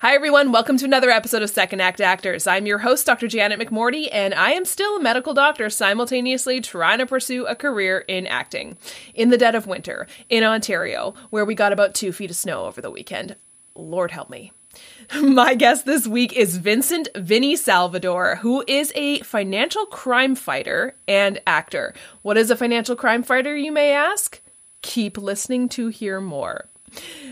Hi, everyone. Welcome to another episode of Second Act Actors. I'm your host, Dr. Janet McMorty, and I am still a medical doctor simultaneously trying to pursue a career in acting. In the dead of winter, in Ontario, where we got about two feet of snow over the weekend. Lord help me. My guest this week is Vincent Vinnie Salvador, who is a financial crime fighter and actor. What is a financial crime fighter, you may ask? Keep listening to hear more.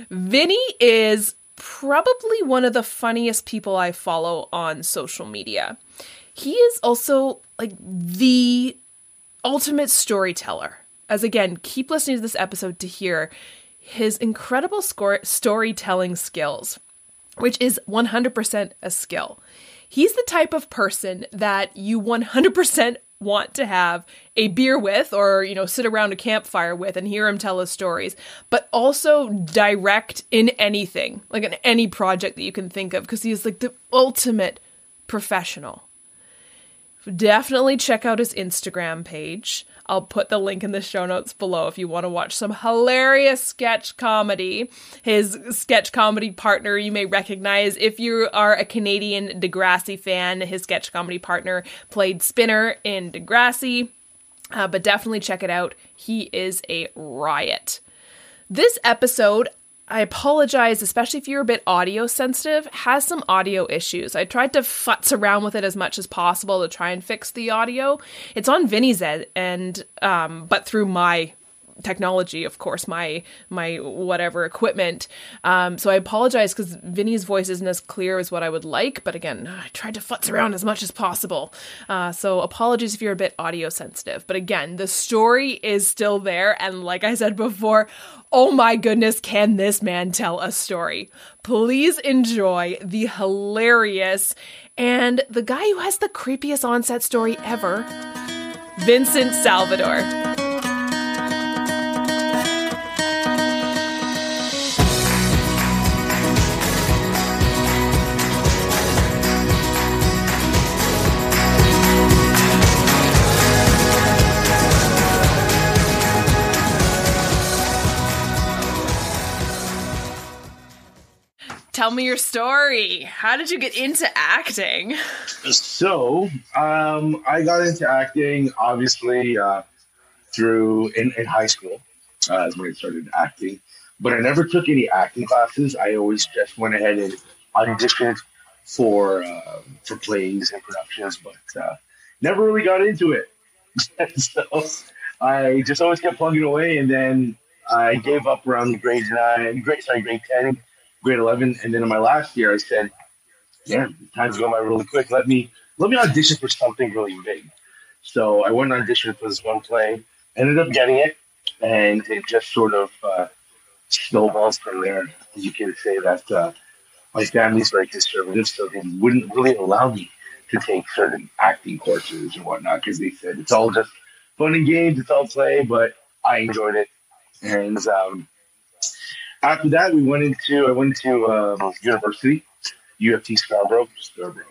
Vinnie is probably one of the funniest people I follow on social media. He is also like the ultimate storyteller. As again, keep listening to this episode to hear his incredible score- storytelling skills, which is 100% a skill. He's the type of person that you 100% want to have a beer with or you know sit around a campfire with and hear him tell his stories but also direct in anything like in any project that you can think of because he's like the ultimate professional definitely check out his Instagram page. I'll put the link in the show notes below if you want to watch some hilarious sketch comedy. His sketch comedy partner you may recognize if you are a Canadian Degrassi fan. His sketch comedy partner played Spinner in Degrassi. Uh, but definitely check it out. He is a riot. This episode, I apologize, especially if you're a bit audio sensitive, has some audio issues. I tried to futz around with it as much as possible to try and fix the audio. It's on Vinnie's end, um, but through my technology, of course, my my whatever equipment. Um, so I apologize because Vinnie's voice isn't as clear as what I would like. But again, I tried to futz around as much as possible. Uh, so apologies if you're a bit audio sensitive. But again, the story is still there, and like I said before, oh my goodness, can this man tell a story? Please enjoy the hilarious and the guy who has the creepiest onset story ever, Vincent Salvador. Tell me your story. How did you get into acting? So, um, I got into acting obviously uh, through in, in high school. Uh, is when I started acting, but I never took any acting classes. I always just went ahead and auditioned for uh, for plays and productions, but uh, never really got into it. so I just always kept plugging away, and then I gave up around grade nine, grade sorry, grade ten grade 11. And then in my last year, I said, yeah, time's going by really quick. Let me, let me audition for something really big. So I went and auditioned for this one play, ended up getting it. And it just sort of uh, snowballs from there. You can say that uh, my family's very conservative, so they wouldn't really allow me to take certain acting courses and whatnot because they said it's all just fun and games, it's all play, but I enjoyed it. And um, after that, we went into I went to uh, university, U of T Scarborough, Scarborough,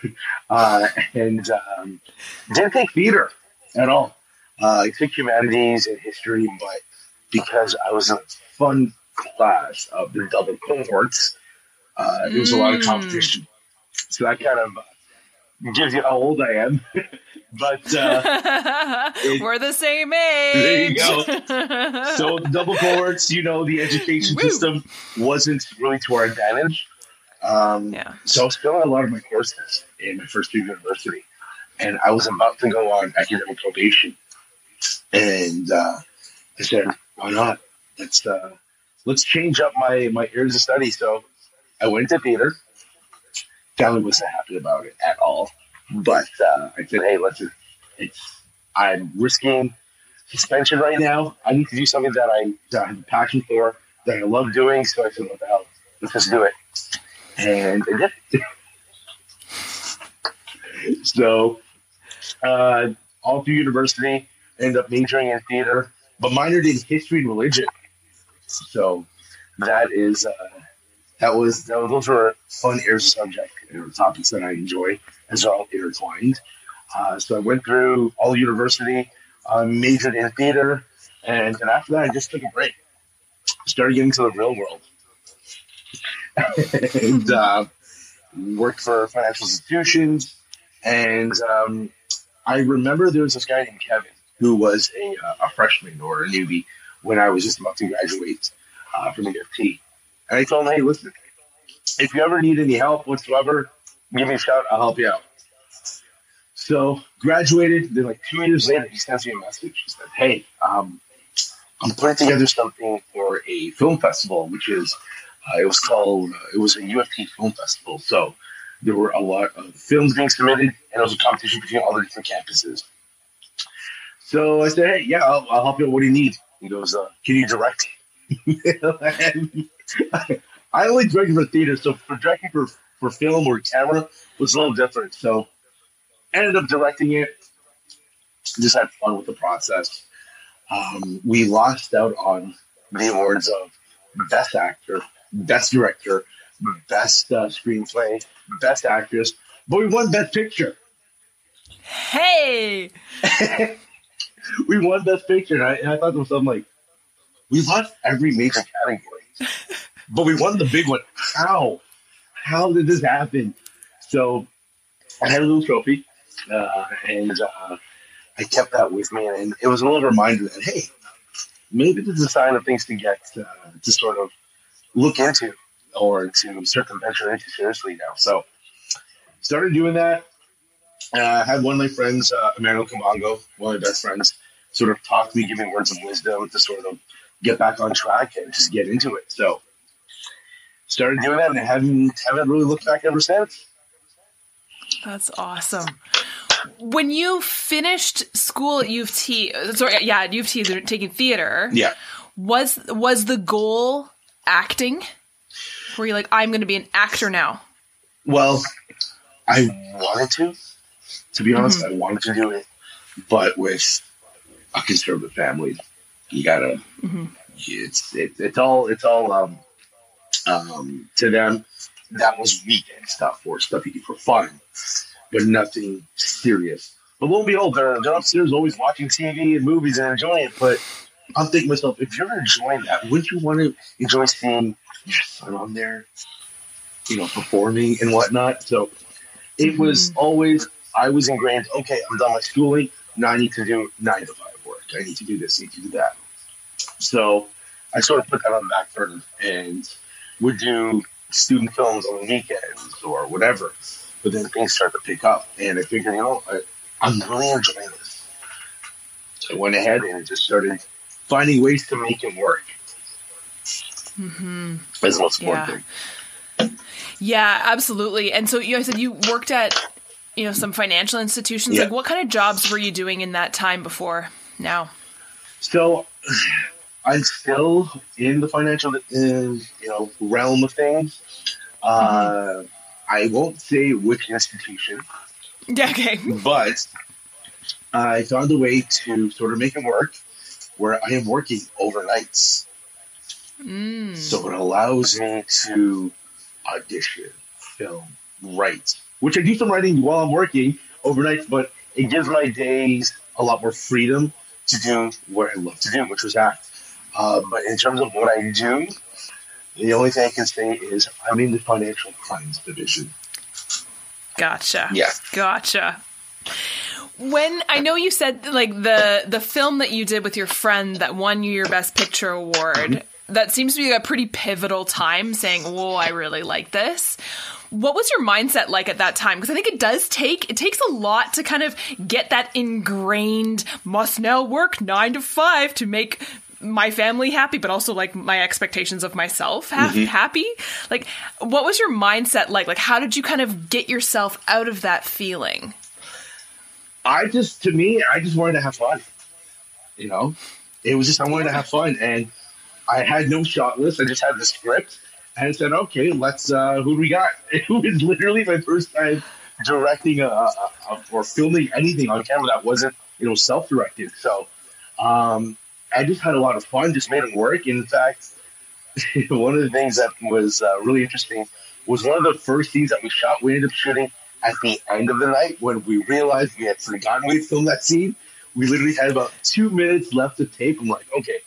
uh, and um, didn't take theater at all. Uh, I took humanities and history, but because I was in a fun class of the double cohorts, uh, there was a lot of competition. So that kind of gives you how old I am. but uh, it, we're the same age. There you go. so double cohorts, you know, the education Woo. system wasn't really to our advantage. Um, yeah. So I was failing a lot of my courses in my first year of university, and I was about to go on academic probation. And uh, I said, "Why not? Let's uh, let's change up my my areas of study." So I went to theater. Family wasn't happy about it at all. But uh, I said, hey, let's just, it's, I'm risking suspension right now. I need to do something that I, that I have a passion for, that I love doing. So I said, what the hell? Let's just do it. And I did. so, uh, all through university, ended up majoring in theater, but minored in history and religion. So that is, uh, that was, those were fun of subject and topics that I enjoy as all intertwined. Uh, so I went through all university, uh, majored in theater, and, then after that, I just took a break. Started getting to the real world. and uh, worked for financial institutions. And um, I remember there was this guy named Kevin who was a, a freshman or a newbie when I was just about to graduate uh, from U of T. And I told him, hey, listen, if you ever need any help whatsoever, give me a shout. I'll help you out. So graduated. Then like two years later, he sends me a message. He said, "Hey, um, I'm putting together something for a film festival, which is uh, it was called uh, it was a U of T film festival. So there were a lot of films being submitted, and it was a competition between all the different campuses. So I said, "Hey, yeah, I'll, I'll help you. What do you need?" He goes, uh, "Can you direct?" I only directed for theater, so for directing for, for film or camera was a little different. So ended up directing it. Just had fun with the process. Um, we lost out on the awards of best actor, best director, best uh, screenplay, best actress, but we won best picture. Hey, we won best picture, and I, and I thought to myself, like, we lost every major category, but we won the big one. How? How did this happen? So I had a little trophy uh, and uh, I kept that with me, and it was a little reminder that hey, maybe this is a sign of things to get uh, to sort of look into or to start into seriously now. So started doing that. Uh, I had one of my friends, uh, Emmanuel Kamongo, one of my best friends, sort of talk to me, give me words of wisdom to sort of get back on track and just get into it. So started doing that and haven't haven't really looked back ever since. That's awesome. When you finished school at U of T, sorry, yeah, at U of T, they're taking theater. Yeah. Was was the goal acting? Were you like, I'm going to be an actor now? Well, I wanted to. To be honest, Mm-hmm. I wanted to do it, but with a conservative family, you gotta. Mm-hmm. It's it, it's all it's all um um to them. That was weekend stuff or stuff you do for fun, but nothing serious. But lo and behold, they're they're upstairs always watching TV and movies and enjoying it. But I'm thinking to myself, if you're enjoying that, wouldn't you want to enjoy seeing your son on there, you know, performing and whatnot? So it was always I was ingrained. Okay, I'm done my schooling. Now I need to do nine to five. I need to do this. I need to do that. So I sort of put that on the back burner and would do student films on the weekends or whatever. But then things start to pick up, and I figured, you know, I, I'm really enjoying this. So I went ahead and just started finding ways to make it work. Mm-hmm. That's the most important Yeah. thing. Yeah, absolutely. And so you I said you worked at you know some financial institutions. Yeah. Like, what kind of jobs were you doing in that time before now? So I'm still in the financial, uh, you know, realm of things. Uh, I won't say which institution, Okay. but I found a way to sort of make it work where I am working overnights. So it allows me to audition, film, write, which I do some writing while I'm working overnight, but it gives my days a lot more freedom to do what I love to do, which was act. Uh, but in terms of what I do, the only thing I can say is I'm in the financial crimes division. Gotcha. Yeah. Gotcha. When I know you said like the the film that you did with your friend that won you your best picture award, that seems to be a pretty pivotal time saying, "Whoa, I really like this." What was your mindset like at that time? Because I think it does take it takes a lot to kind of get that ingrained must now work 9 to 5 to make my family happy but also like my expectations of myself ha- mm-hmm. happy. Like what was your mindset like? Like how did you kind of get yourself out of that feeling? I just, to me, I just wanted to have fun. You know, it was just I wanted to have fun, and I had no shot list. I just had the script, I said, "Okay, let's. uh Who do we got?" It was literally my first time directing a, a, a or filming anything on camera that wasn't, you know, self-directed. So, um, I just had a lot of fun. Just made it work. In fact, one of the things that was uh, really interesting was one of the first scenes that we shot. We ended up shooting at the end of the night when we realized we had forgotten we filmed that scene. We literally had about two minutes left to tape. I'm like, okay,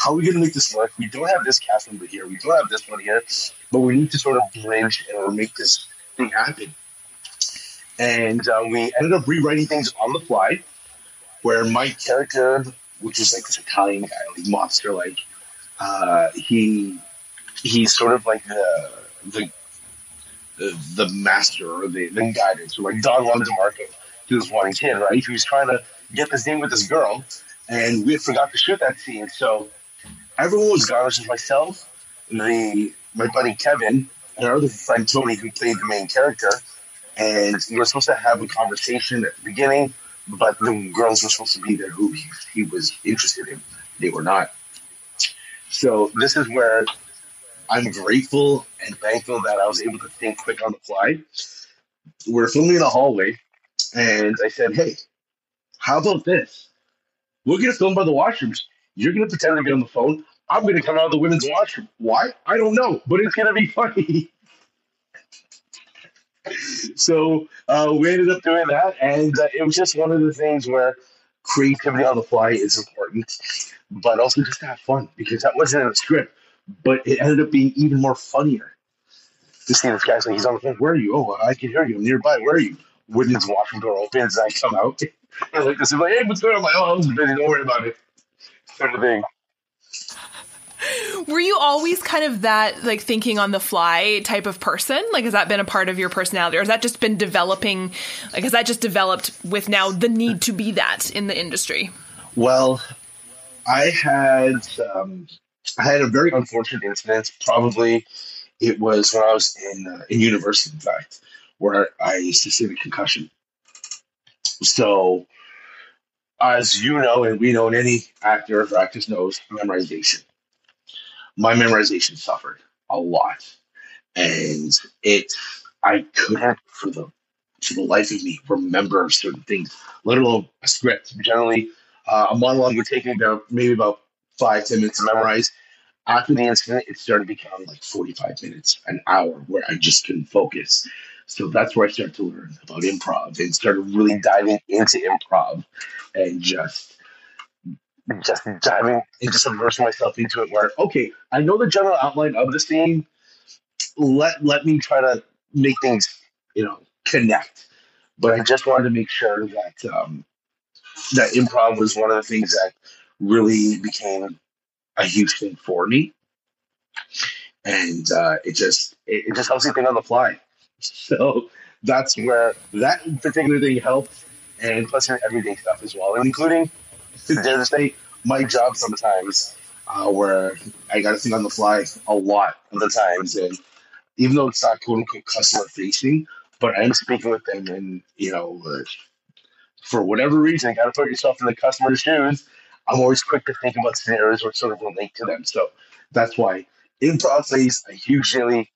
how are we going to make this work? We don't have this cast member here. We don't have this one here, but we need to sort of bridge or make this thing happen. And uh, we ended up rewriting things on the fly, where my character, which is like this Italian guy, like monster, like uh, he he's sort of like the the the, master or the, the guidance, or like Don Juan DeMarco, he was wanting kid, right? He was trying to get this thing with this girl, and we forgot to shoot that scene. So everyone was was just myself, the my buddy Kevin, and our other friend Tony, who played the main character. And we were supposed to have a conversation at the beginning, but the girls were supposed to be there who he, he was interested in. They were not. So this is where I'm grateful and thankful that I was able to think quick on the fly. We're filming in a hallway, and I said, "Hey, how about this? We're gonna film by the washrooms. You're gonna pretend to be on the phone. I'm gonna come out of the women's washroom. Why? I don't know, but it's gonna be funny." so uh, we ended up doing that, and uh, it was just one of the things where creativity on the fly is important, but also just to have fun because that wasn't in the script, but it ended up being even more funnier. To see this guy's like he's on the phone. Where are you? Oh, I can hear you. I'm nearby. Where are you? Women's washroom door opens. And I come out. I like this. I'm like, hey, what's going on? I'm like, oh, I was busy. Don't worry about it. Sort of thing. Were you always kind of that like thinking on the fly type of person? Like has that been a part of your personality or has that just been developing like has that just developed with now the need to be that in the industry? Well, I had um, I had a very unfortunate incident. Probably it was when I was in uh, in university, in fact, where I sustained a concussion. So, as you know, and we know, and any actor or actress knows, memorization my memorization suffered a lot, and it I couldn't for the for the life of me remember certain things, let alone a script. Generally, uh, a monologue would take me about maybe about five ten minutes to memorize. After the incident, it started becoming like forty five minutes, an hour, where I just couldn't focus. So that's where I started to learn about improv and started really diving into improv and just just diving and just immersing myself into it where okay i know the general outline of the scene let let me try to make things you know connect. But i just wanted to make sure that um that improv was one of the things that really became a huge thing for me. And uh it just it, it just helps me think on the fly. So that's where that particular thing helps. And plus your everyday stuff as well including to say, my job sometimes, uh, where I got to think on the fly a lot of the times, and even though it's not quote unquote customer facing, but I am speaking with them, and you know, uh, for whatever reason, got to put yourself in the customer's shoes. I'm always quick to think about scenarios or sort of relate to them. So that's why improv plays a hugely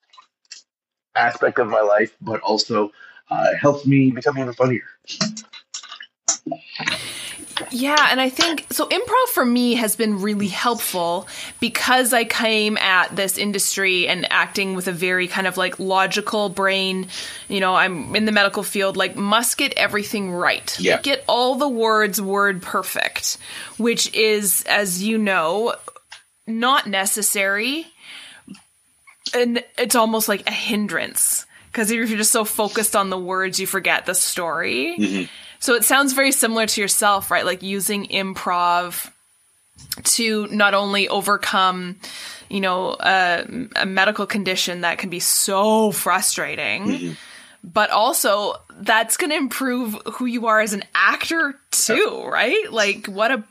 aspect of my life, but also uh, helps me become even funnier. Yeah, and I think so. Improv for me has been really helpful because I came at this industry and acting with a very kind of like logical brain. You know, I'm in the medical field, like, must get everything right. Yeah. Get all the words word perfect, which is, as you know, not necessary. And it's almost like a hindrance because if you're just so focused on the words, you forget the story. Mm-hmm. So it sounds very similar to yourself, right? Like using improv to not only overcome, you know, a, a medical condition that can be so frustrating, mm-hmm. but also that's going to improve who you are as an actor too, right? Like what a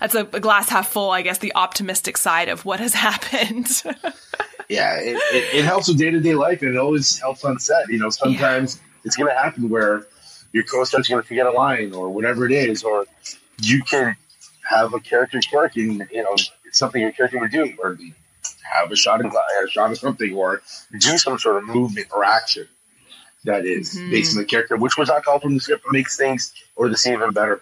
that's a, a, glass half full, I guess, the optimistic side of what has happened. yeah, it, it, it helps with day to day life, and it always helps on set. You know, sometimes yeah. it's going to happen where your co-star's going to forget a line or whatever it is, or you can have a character quirk and you know it's something your character would do, or have a shot of a shot of something, or do some sort of movement or action that is mm-hmm. based on the character, which was not called from the script, makes things or the scene even better.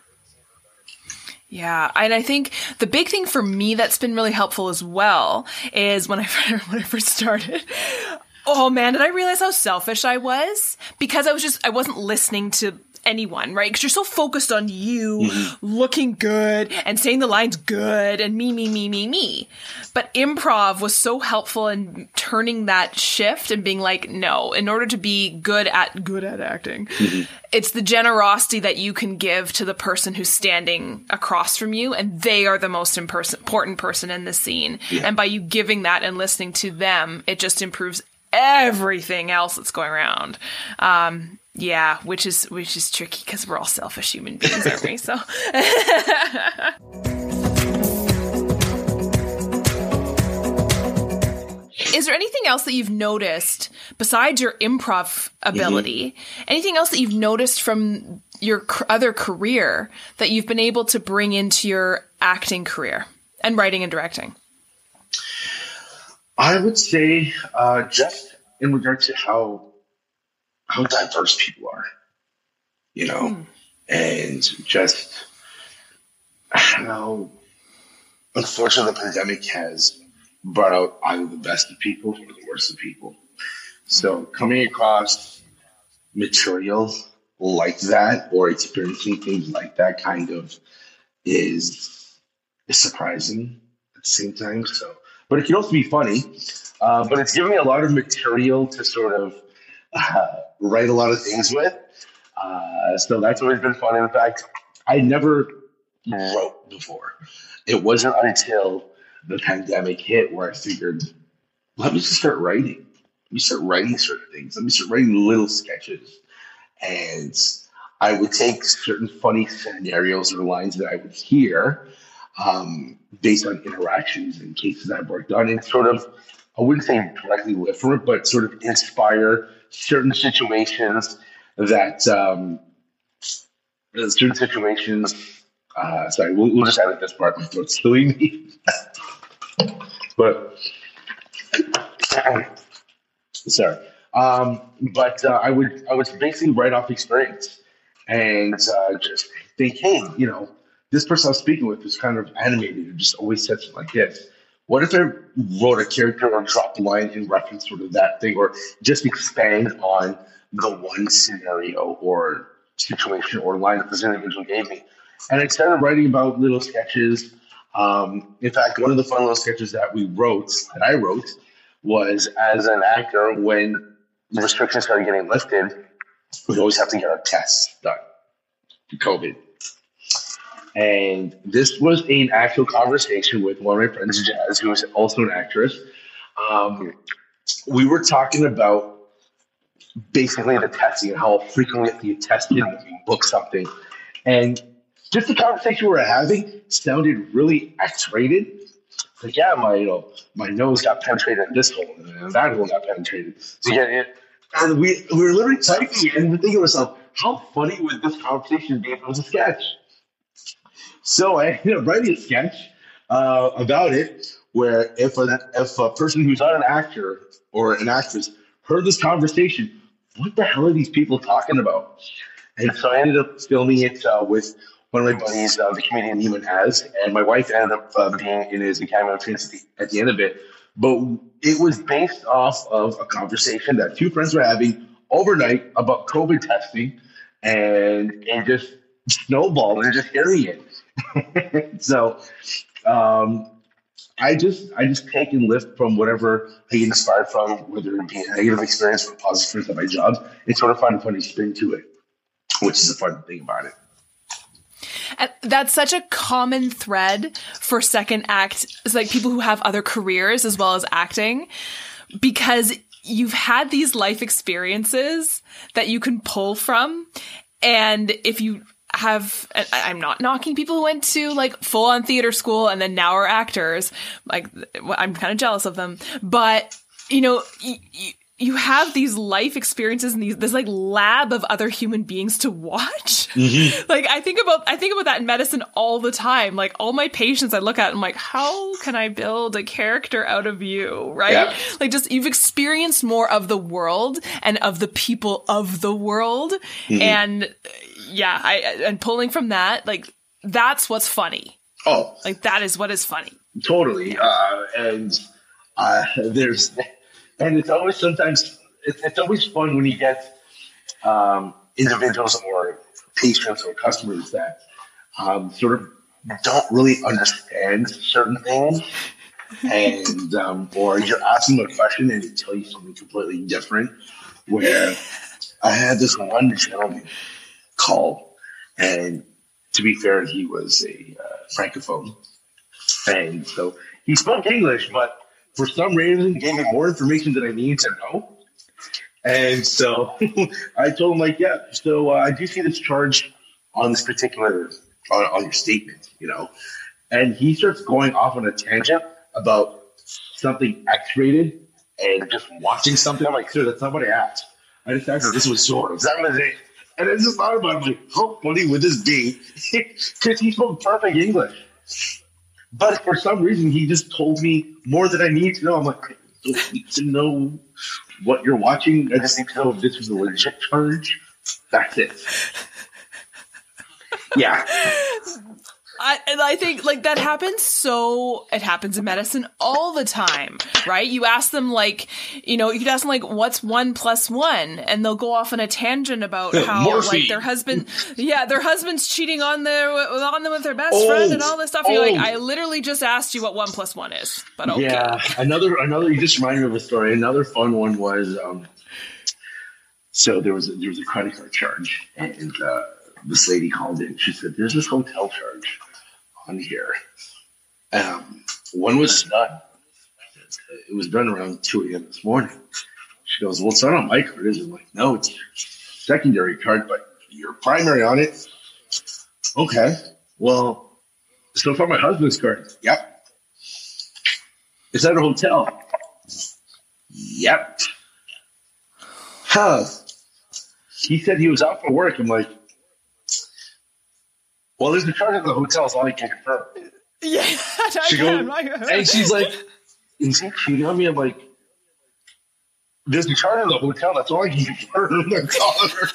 Yeah, and I think the big thing for me that's been really helpful as well is when I when I first started, Oh man, did I realize how selfish I was? Because I was just I wasn't listening to anyone, right? Because you're so focused on you mm-hmm. looking good and saying the lines good and me, me, me, me, me. But improv was so helpful in turning that shift and being like, no, in order to be good at good at acting, mm-hmm. it's the generosity that you can give to the person who's standing across from you, and they are the most important person in the scene. Yeah. And by you giving that and listening to them, it just improves everything else that's going around. Um, yeah, which is which is tricky because we're all selfish human beings, aren't we? So. Is there anything else that you've noticed besides your improv ability? Mm-hmm. Anything else that you've noticed from your other career that you've been able to bring into your acting career and writing and directing? I would say uh, just in regard to how how diverse people are, you know, mm. and just how unfortunately the pandemic has brought out either the best of people or the worst of people. So coming across material like that or experiencing things like that kind of is, is surprising at the same time. So, but it can also be funny. Uh, but it's given me a lot of material to sort of uh, write a lot of things with. Uh, so that's always been fun. In fact, I never wrote before. It wasn't until the pandemic hit where I figured, let me just start writing. Let me start writing certain things. Let me start writing little sketches. And I would take certain funny scenarios or lines that I would hear um, based on interactions and cases I've worked on and sort of, I wouldn't say directly live from it, but sort of inspire certain situations that, um, certain situations uh, sorry, we'll, we'll just edit this part. My throat's killing me. but sorry. Um, but uh, I would I would basically write off experience and uh, just think, hey, you know, this person I was speaking with was kind of animated and just always said something like this. What if I wrote a character or dropped a line in reference sort of that thing, or just expand on the one scenario or situation or line that this individual gave me? And I started writing about little sketches. Um, in fact, one of the fun little sketches that we wrote, that I wrote, was as an actor, when the restrictions started getting lifted, we always have to get our tests done COVID. And this was an actual conversation with one of my friends, Jazz, who is also an actress. Um, we were talking about basically the testing and how frequently to get tested when we book something. And just the conversation we were having sounded really X-rated. Like, yeah, my you know my nose got penetrated in this hole, and that hole got penetrated. So yeah, and we we were literally typing and thinking to ourselves, how funny would this conversation be if it was a sketch? So I ended up writing a sketch uh, about it, where if a, if a person who's not an actor or an actress heard this conversation, what the hell are these people talking about? And so I ended up filming it uh, with one of my buddies, uh, the comedian Neiman has, and my wife ended up uh, being in his appearance at the, at the end of it. But it was based off of a conversation that two friends were having overnight about COVID testing, and it just snowballed and just hearing it. so, um, I just I just take and lift from whatever I get inspired from, whether it be a negative experience or positive experience at my job, and sort of find a funny spin to it, which is the fun thing about it. And that's such a common thread for second act. It's like people who have other careers as well as acting because you've had these life experiences that you can pull from. And if you have I'm not knocking people who went to like full on theater school and then now are actors. Like I'm kind of jealous of them, but you know, you have these life experiences and these this like lab of other human beings to watch. Mm-hmm. Like I think about I think about that in medicine all the time. Like all my patients I look at, I'm like, how can I build a character out of you? Right? Yeah. Like just you've experienced more of the world and of the people of the world. Mm-hmm. And yeah, I and pulling from that, like that's what's funny. Oh. Like that is what is funny. Totally. Uh, and uh, there's and it's always sometimes it's, it's always fun when you get um, individuals or patients or customers that um, sort of don't really understand certain things, and um, or you're asking them a question and they tell you something completely different. Where I had this one gentleman call, and to be fair, he was a uh, francophone, and so he spoke English, but for some reason gave me more information than I needed to know. And so I told him, like, yeah, so uh, I do see this charge on this particular, on, on your statement, you know. And he starts going off on a tangent about something X rated and just watching something. I'm like, sir, that's not what I asked. I just asked if this was yours. That was it. And I just thought about it, I'm like, how funny would this be? Because he spoke perfect English. But for some reason, he just told me more than I need to know. I'm like, I don't need to know what you're watching. I just need to know if this was a legit charge. That's it. Yeah. I, and I think like that happens so it happens in medicine all the time, right? You ask them like, you know, you could ask them like, "What's one plus one?" and they'll go off on a tangent about how Morphine. like their husband, yeah, their husband's cheating on their on them with their best Oh. friend and all this stuff. You're like, Oh. I literally just asked you what one plus one is, but okay. Yeah, another another. You just reminded me of a story. Another fun one was um, so there was a, there was a credit card charge, and uh, this lady called in. She said, "There's this hotel charge on here. Um, when was it done? It was done around two a.m. this morning." She goes, "Well, it's not on my card, is it?" I'm like, "No, it's your secondary card, but your primary on it." Okay, well, so far my husband's card. Yep. Is that a hotel? Yep. Huh. He said he was out for work. I'm like, well, there's a charge at the hotel, so I can confirm. Yeah, I She can. goes, and she's like, is he cheating on me? I'm like, there's a charge at the hotel. That's all I can confirm. I'm calling her.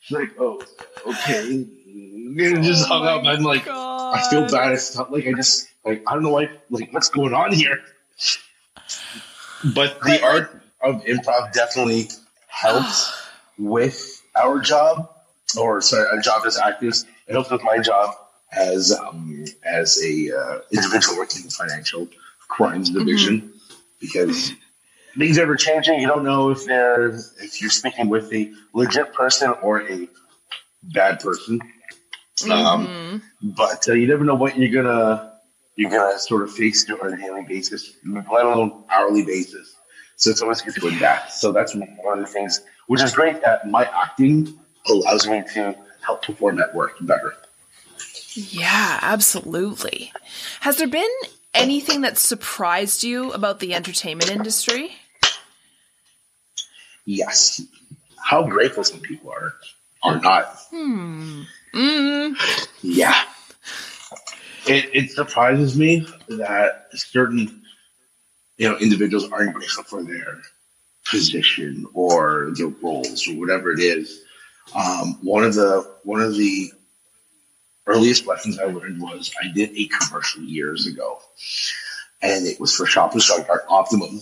She's like, oh, okay. And just Oh hung up. I'm like, I feel bad. It's not like I just like I don't know like like what's going on here. But the art of improv definitely helps with our job, or sorry, our job as actors. It helps with my job as um, as a uh, individual working in the financial crimes division because things ever changing. You don't know if they're if you're speaking with a legit person or a bad person. Um, Mhm. but uh, you never know what you're gonna you're gonna sort of face on a daily basis, let alone hourly basis. So it's always good to adapt. So that's one of the things which is great that my acting allows me to help perform at work better. Yeah, absolutely. Has there been anything that surprised you about the entertainment industry? Yes, how grateful some people are are not. Hmm. Mm. Yeah. It, it surprises me that certain you know individuals aren't grateful for their position or their roles or whatever it is. Um, one of the one of the earliest lessons I learned was I did a commercial years ago, and it was for Shoppers Drug Mart Optimum,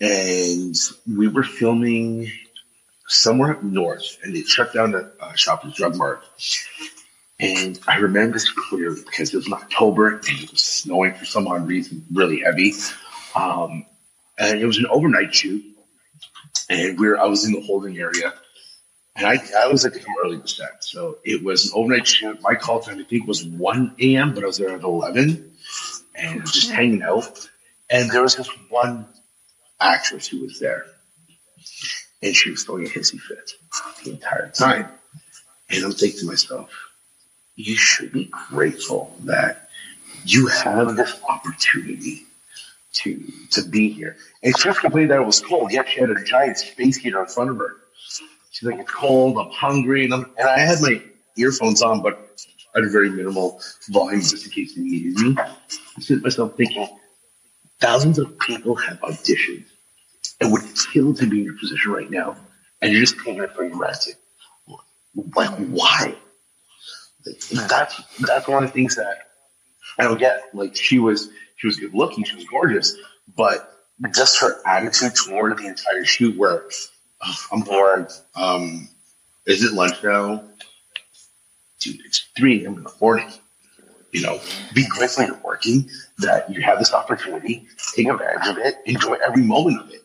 and we were filming somewhere up north, and they shut down the uh, Shoppers Drug Mart. And I remember this clearly because it was in October and it was snowing for some odd reason, really heavy. Um, and it was an overnight shoot. And we were, I was in the holding area. And I, I was like to come early to set. So it was an overnight shoot. My call time, I think, was 1 a.m., but I was there at 11 and just hanging out. And there was this one actress who was there. And she was throwing a hissy fit the entire time. And I'm thinking to myself, you should be grateful that you have this opportunity to to be here. And she was complaining that it was cold, yet she had a giant space heater in front of her. She's like, it's cold, I'm hungry, and, I'm, and I had my earphones on, but at a very minimal volume just in case you needed me. I sit myself thinking, thousands of people have auditioned and would kill to be in your position right now, and you're just taking it for granted. Like, why? That's that's one of the things that I don't get. Like, she was she was good looking, she was gorgeous, but just her attitude toward the entire shoot, where "Oh, I'm bored, um, Is it lunch now? Dude, it's 3 a.m. in the morning. You know, be grateful you're working, that you have this opportunity, take advantage of it, enjoy every moment of it.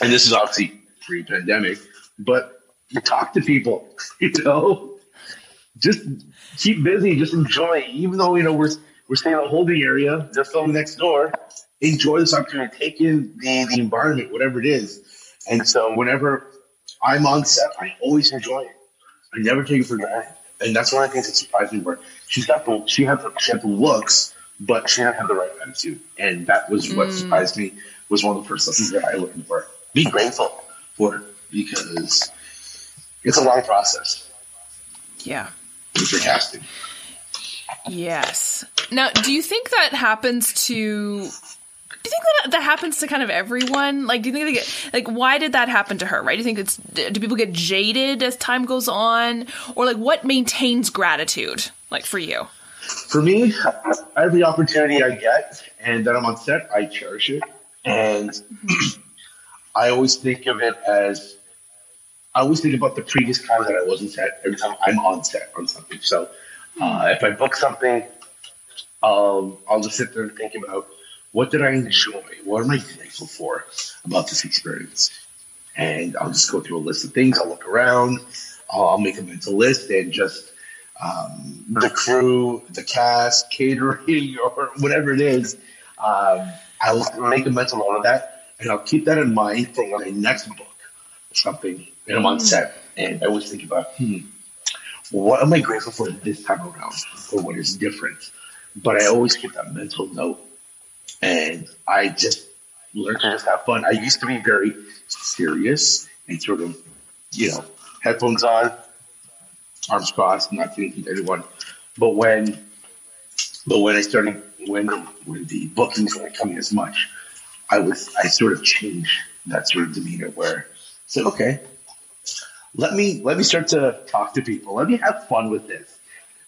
And this is obviously pre pandemic, but you talk to people, you know, just keep busy, just enjoy, even though, you know, we're, we're staying in a holding area, they're filming next door, enjoy this opportunity, take in the, the environment, whatever it is. And so whenever I'm on set, I always enjoy it. I never take it for granted. And that's one of the things that surprised me where she's got the she had the she had the looks, but she didn't have the right attitude. And that was what mm. surprised me was one of the first lessons that I learned for be grateful for it because it's a long process. Yeah. For casting. Yes. Now, do you think that happens to do you think that that happens to kind of everyone? Like, do you think they get like why did that happen to her? Right? Do you think it's do people get jaded as time goes on, or like what maintains gratitude? Like for you? For me, every opportunity I get and that I'm on set, I cherish it, and I always think of it as I always think about the previous time that I wasn't set every time I'm on set on something. So uh, if I book something, um, I'll just sit there and think about what did I enjoy? What am I grateful for about this experience? And I'll just go through a list of things. I'll look around. I'll, I'll make a mental list and just um, the crew, the cast, catering, or whatever it is. Um, I'll make a mental note of that, and I'll keep that in mind for my next book something and I'm on set. And I always think about, hmm, what am I grateful for this time around, or what is different? But I always keep that mental note and I just learned to just have fun. I used to be very serious and sort of, you know, headphones on, arms crossed, not thinking to anyone. But when, but when I started, when when the bookings weren't coming as much, I was I sort of changed that sort of demeanor where I said, okay, let me let me start to talk to people. Let me have fun with this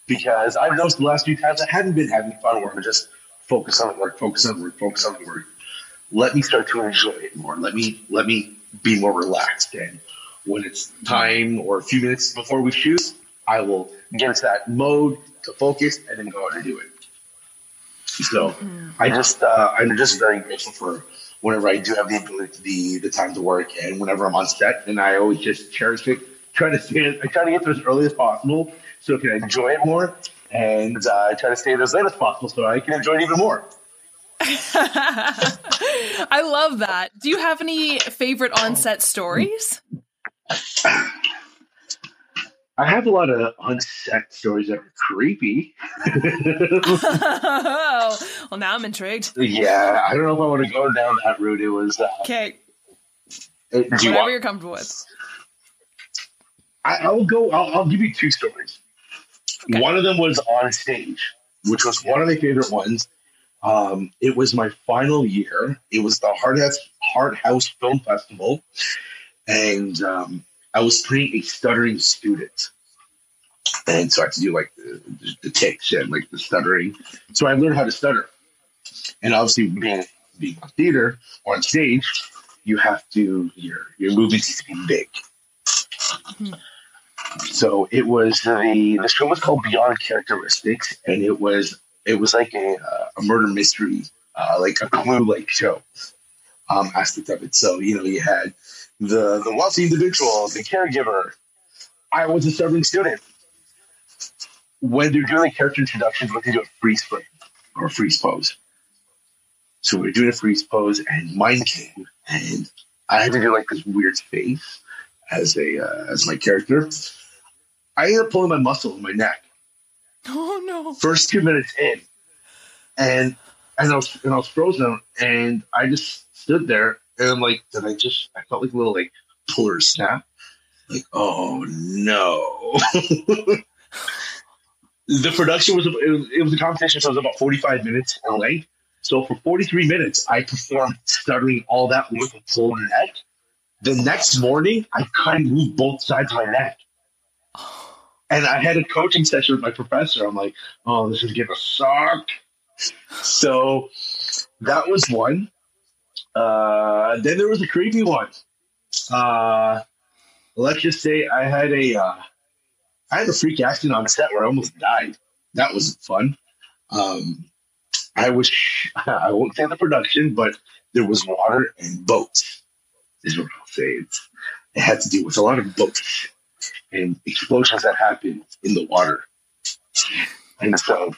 because I've noticed the last few times I haven't been having fun where I'm just focus on work, focus on work, focus on work. Let me start to enjoy it more. Let me let me be more relaxed. And when it's time or a few minutes before we shoot, I will get into that mode to focus and then go out and do it. So mm-hmm. I just uh, I'm just very grateful for whenever I do have the ability, the the time to work, and whenever I'm on set, and I always just cherish it. Try to stay, I try to get there as early as possible so I can enjoy it more and uh, I try to stay there as late as possible so I can enjoy it even more. I love that. Do you have any favorite on-set stories? I have a lot of on-set stories that are creepy. oh, well, now I'm intrigued. Yeah, I don't know if I want to go down that route. It was uh, okay. Uh, Whatever you are comfortable with. I, will go. I'll, I'll give you two stories. Okay. One of them was on stage, which was one of my favorite ones. Um, it was my final year. It was the Hart House, Hart House Film Festival, and um, I was playing a stuttering student. And so I had to do like the, the ticks and like the stuttering. So I learned how to stutter. And obviously, being being on theater or on stage, you have to your your movements need to be big. Mm-hmm. So it was the the show was called Beyond Characteristics, and it was it was like a, a murder mystery, uh, like a clue like show um, aspect of it. So you know you had the the wealthy individual, the caregiver. I was a serving student. When they're doing the character introductions, what they do a freeze frame or a freeze pose. So we are doing a freeze pose, and mine came, and I had to do like this weird face as a uh, as my character. I ended up pulling my muscle in my neck. Oh no! First two minutes in, and and I was and I was frozen, and I just stood there, and I'm like, did I just? I felt like a little like puller snap, like oh no. the production was it, was it was a competition, so it was about 45 minutes in length. So for 43 minutes, I performed stuttering all that with a pulled neck. The next morning, I couldn't move both sides of my neck. And I had a coaching session with my professor. I'm like, oh, this is gonna suck. So that was one. Uh, then there was a creepy one. Uh, let's just say I had a uh, I had a freak accident on set where I almost died. That was fun. Um, I was I won't say the production, but there was water and boats. Is what I'll say. It's, it had to do with a lot of boats and explosions that happened in the water. And so,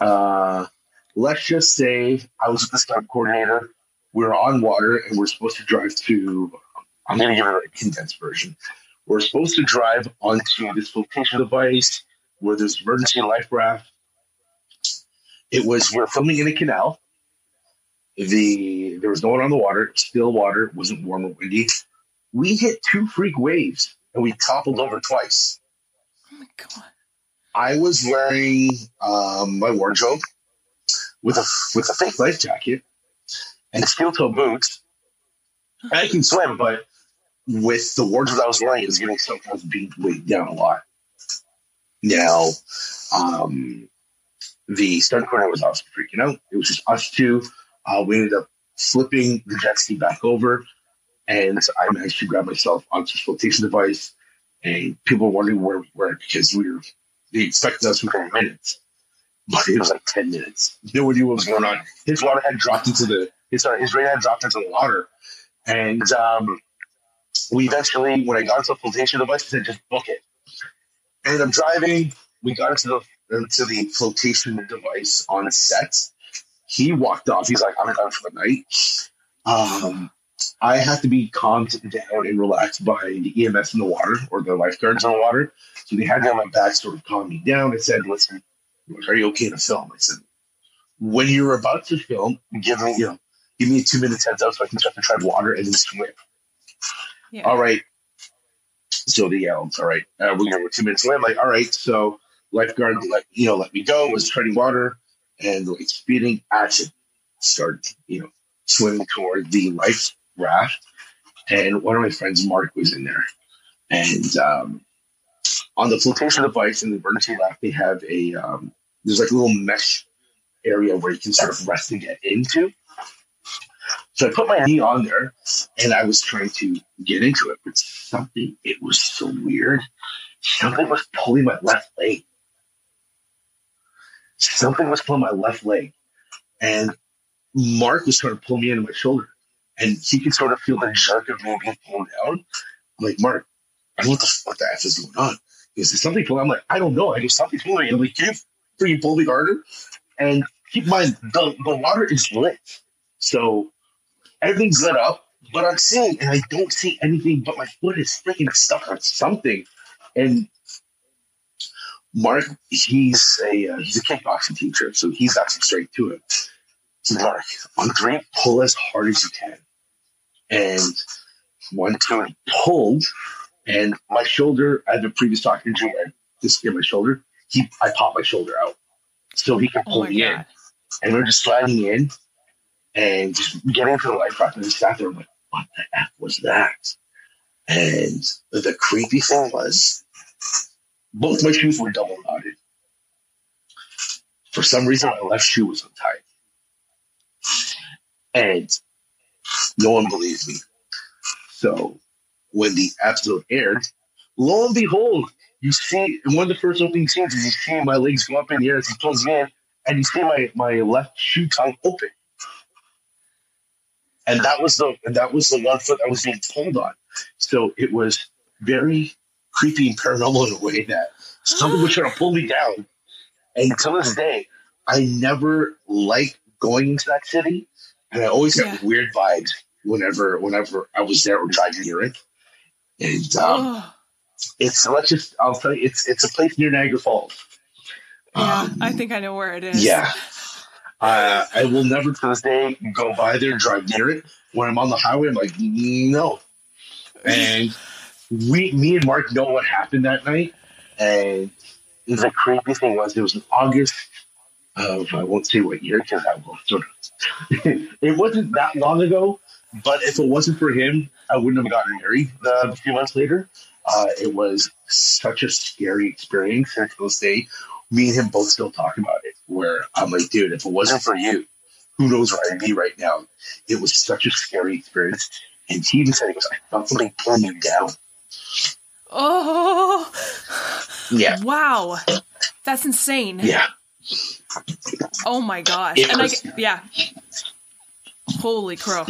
uh, let's just say I was the stunt coordinator. We are on water and we're supposed to drive to. I'm going to give it a condensed version. We're supposed to drive onto this flotation device where there's emergency life raft. It was we are filming in a canal. The there was no one on the water, still water, wasn't warm or windy. We hit two freak waves and we toppled over twice. Oh my god! I was wearing um, my wardrobe with a with a fake life jacket and steel toe boots. I can swim, but with the wardrobe I was wearing, it was getting sometimes being weighed down a lot. Now, um, the stunt coordinator was also freaking out. It was just us two. Uh, we ended up flipping the jet ski back over, and I managed to grab myself onto the flotation device. And people were wondering where we were because we were they expected us within minutes, but it was like ten minutes. No one knew what was going on. His water had dropped into the his his rain had dropped into the water, and um, we eventually, when I got into the flotation device, I said just book it. And I'm driving. We got into the into the flotation device on set. He walked off. He's like, I'm done for the night. Um, I have to be calmed down and relaxed by the EMS in the water or the lifeguards in the water. So they had me on my back, sort of calm me down. They said, "Listen, are you okay to film?" I said, "When you're about to film, give me, you know, give me a two minutes heads up so I can start to tread water and then swim." Yeah. All right. So the yelled, all right, uh, we're gonna two minutes away. I'm like, all right, so lifeguard let you know, let me go, was treading water and like speeding action started, you know, swimming toward the life raft. And one of my friends, Mark, was in there. And um, on the flotation device in the emergency raft, they have a um, there's like a little mesh area where you can sort of rest and get into. So I put my knee on there and I was trying to get into it, but something, it was so weird. Something was pulling my left leg. Something was pulling my left leg. And Mark was trying to pull me into my shoulder. And he could sort of feel the jerk of me being pulled down. I'm like, Mark, I don't know what the, what the F is going on. He goes, something pulling? I'm like, I don't know. I just something pulling me. I'm like, Can you freaking pull me harder? And keep in mind, the, the water is lit. So everything's lit up, but I'm seeing, and I don't see anything but my foot is freaking stuck on something. And Mark, he's a uh, he's a kickboxing teacher, so he's got some strength to him. So Mark, on three, pull as hard as you can. And one, time and pulled, and my shoulder, I had a previous talk injury, I dislocated my shoulder. He, I popped my shoulder out, so he could Oh pull my me in. And we're just sliding in, and just getting into the life raft, and just sat there. I'm like, what the f was that? And the creepy thing was, both my shoes were double knotted. For some reason, my left shoe was untied. And no one believed me. So when the episode aired, lo and behold, you see in one of the first opening scenes, is you see my legs go up in the air as he pulls in, and you see my, my left shoe tongue open. And that was the and that was the one foot that was being pulled on. So it was very creepy and paranormal in a way that something was trying to pull me down. And to this day, I never liked going into that city, and I always got Yeah. weird vibes whenever whenever I was there or driving near it. And um, Oh, it's let's just I'll tell you, it's it's a place near Niagara Falls. yeah, Um, I think I know where it is. yeah. Uh, I will never to this day go by there, drive near it. When I'm on the highway, I'm like, no. And we, me and Mark know what happened that night. And the creepy thing was, it was in August of, I won't say what year because I will sort of. it wasn't that long ago, but if it wasn't for him, I wouldn't have gotten married uh, a few months later. Uh, it was such a scary experience. And to this day, me and him both still talk about it. Where I'm like, dude, if it wasn't for you, who knows where I'd be right now? It was such a scary experience. And he even said, he goes, I felt something pull me down. Oh, Yeah, wow. That's insane. yeah. Oh my gosh. It and I, yeah. Holy crow.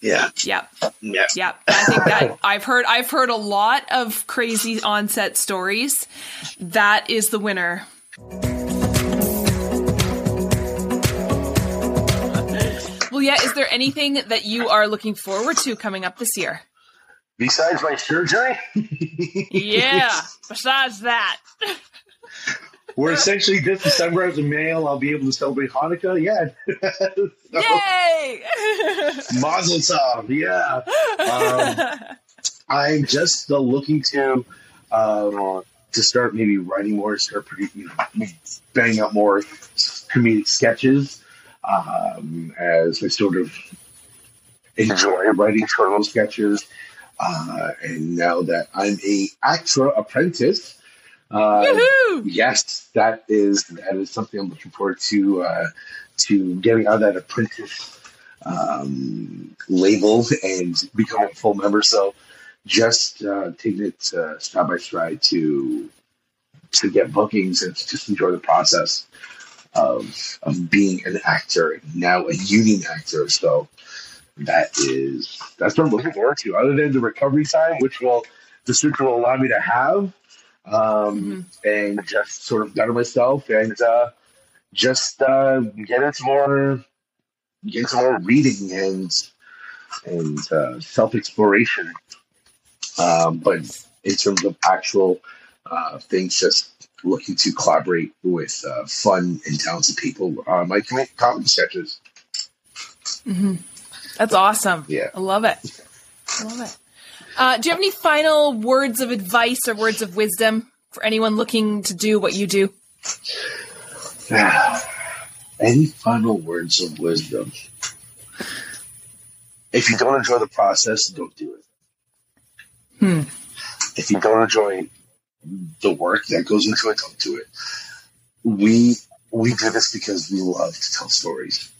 Yeah, Yeah. yeah. Yeah. I think that I've heard I've heard a lot of crazy onset stories. That is the winner. Well, yeah, is there anything that you are looking forward to coming up this year? Besides my surgery, Yeah. Besides that. we're essentially just December as a male. I'll be able to celebrate Hanukkah. Yeah. So, Yay! Mazel tov. Yeah. Um, I'm just uh, looking to um, to start maybe writing more, start producing, you know, banging out more comedic sketches um, as I sort of enjoy writing short little sketches. Uh, and now that I'm a actor apprentice, uh, yes, that is that is something I'm looking forward to uh, to getting out of that apprentice um, label and becoming a full member. So just uh, taking it uh, stride by stride to to get bookings and to just enjoy the process of of being an actor now a union actor. So that is that's what I'm looking forward to. Other than the recovery time, which will the surgery will allow me to have, um, and just sort of better myself and uh, just uh, get into more get into more reading and and uh, self exploration. Um, but in terms of actual uh, things, just looking to collaborate with uh, fun and talented people on my com- comedy sketches. That's awesome. Yeah. I love it. I love it. Uh, do you have any final words of advice or words of wisdom for anyone looking to do what you do? Any final words of wisdom? If you don't enjoy the process, don't do it. Hmm. If you don't enjoy the work that goes into it, don't do it. We we do this because we love to tell stories.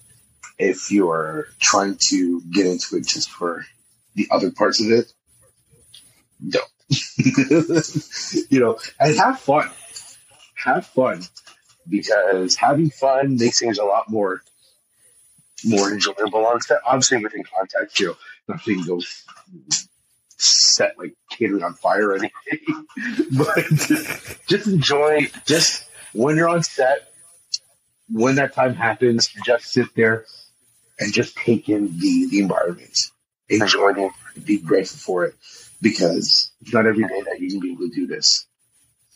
If you're trying to get into it just for the other parts of it, don't. you know, and have fun. Have fun because having fun makes things a lot more more enjoyable on set. Obviously, within context, you know, nothing goes set like catering on fire or anything. but just enjoy. Just when you're on set, when that time happens, just sit there and just take in the the environment, enjoy it, be grateful for it, because it's not every day that you can be able to do this.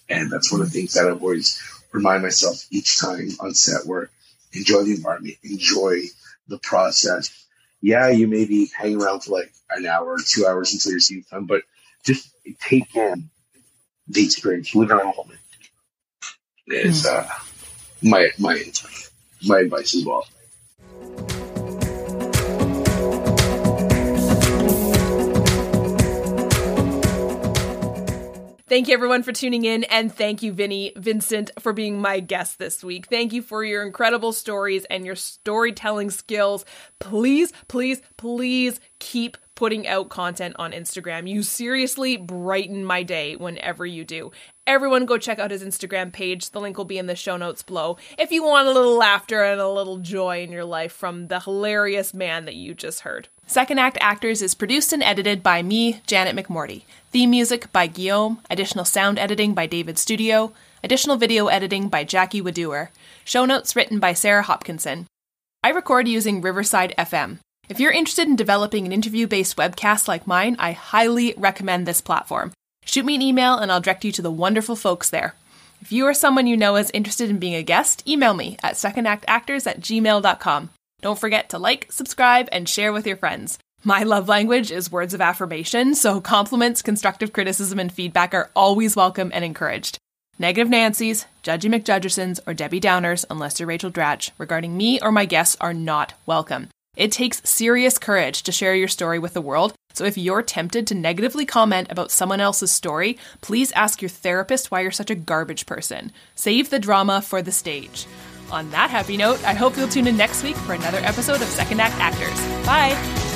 And that's one of the things that I always remind myself each time on set where enjoy the environment, enjoy the process. Yeah, you may be hanging around for like an hour or two hours until your scene's time, but just take in the experience, live in the moment. Is uh, my my my advice as well. Thank you everyone for tuning in and thank you Vinnie Vincent for being my guest this week. Thank you for your incredible stories and your storytelling skills. Please, please, please keep putting out content on Instagram. You seriously brighten my day whenever you do. Everyone go check out his Instagram page. The link will be in the show notes below. If you want a little laughter and a little joy in your life from the hilarious man that you just heard. Second Act Actors is produced and edited by me, Janet McMorty. Theme music by Guillaume, additional sound editing by David Studio, additional video editing by Jackie Wadoer, show notes written by Sarah Hopkinson. I record using Riverside FM. If you're interested in developing an interview based webcast like mine, I highly recommend this platform. Shoot me an email and I'll direct you to the wonderful folks there. If you or someone you know is interested in being a guest, email me at secondactactors at gmail.com. Don't forget to like, subscribe, and share with your friends. My love language is words of affirmation, so compliments, constructive criticism, and feedback are always welcome and encouraged. Negative Nancy's, Judgy McJudgersons, or Debbie Downers, unless you're Rachel Dratch, regarding me or my guests are not welcome. It takes serious courage to share your story with the world, so if you're tempted to negatively comment about someone else's story, please ask your therapist why you're such a garbage person. Save the drama for the stage. On that happy note, I hope you'll tune in next week for another episode of Second Act Actors. Bye!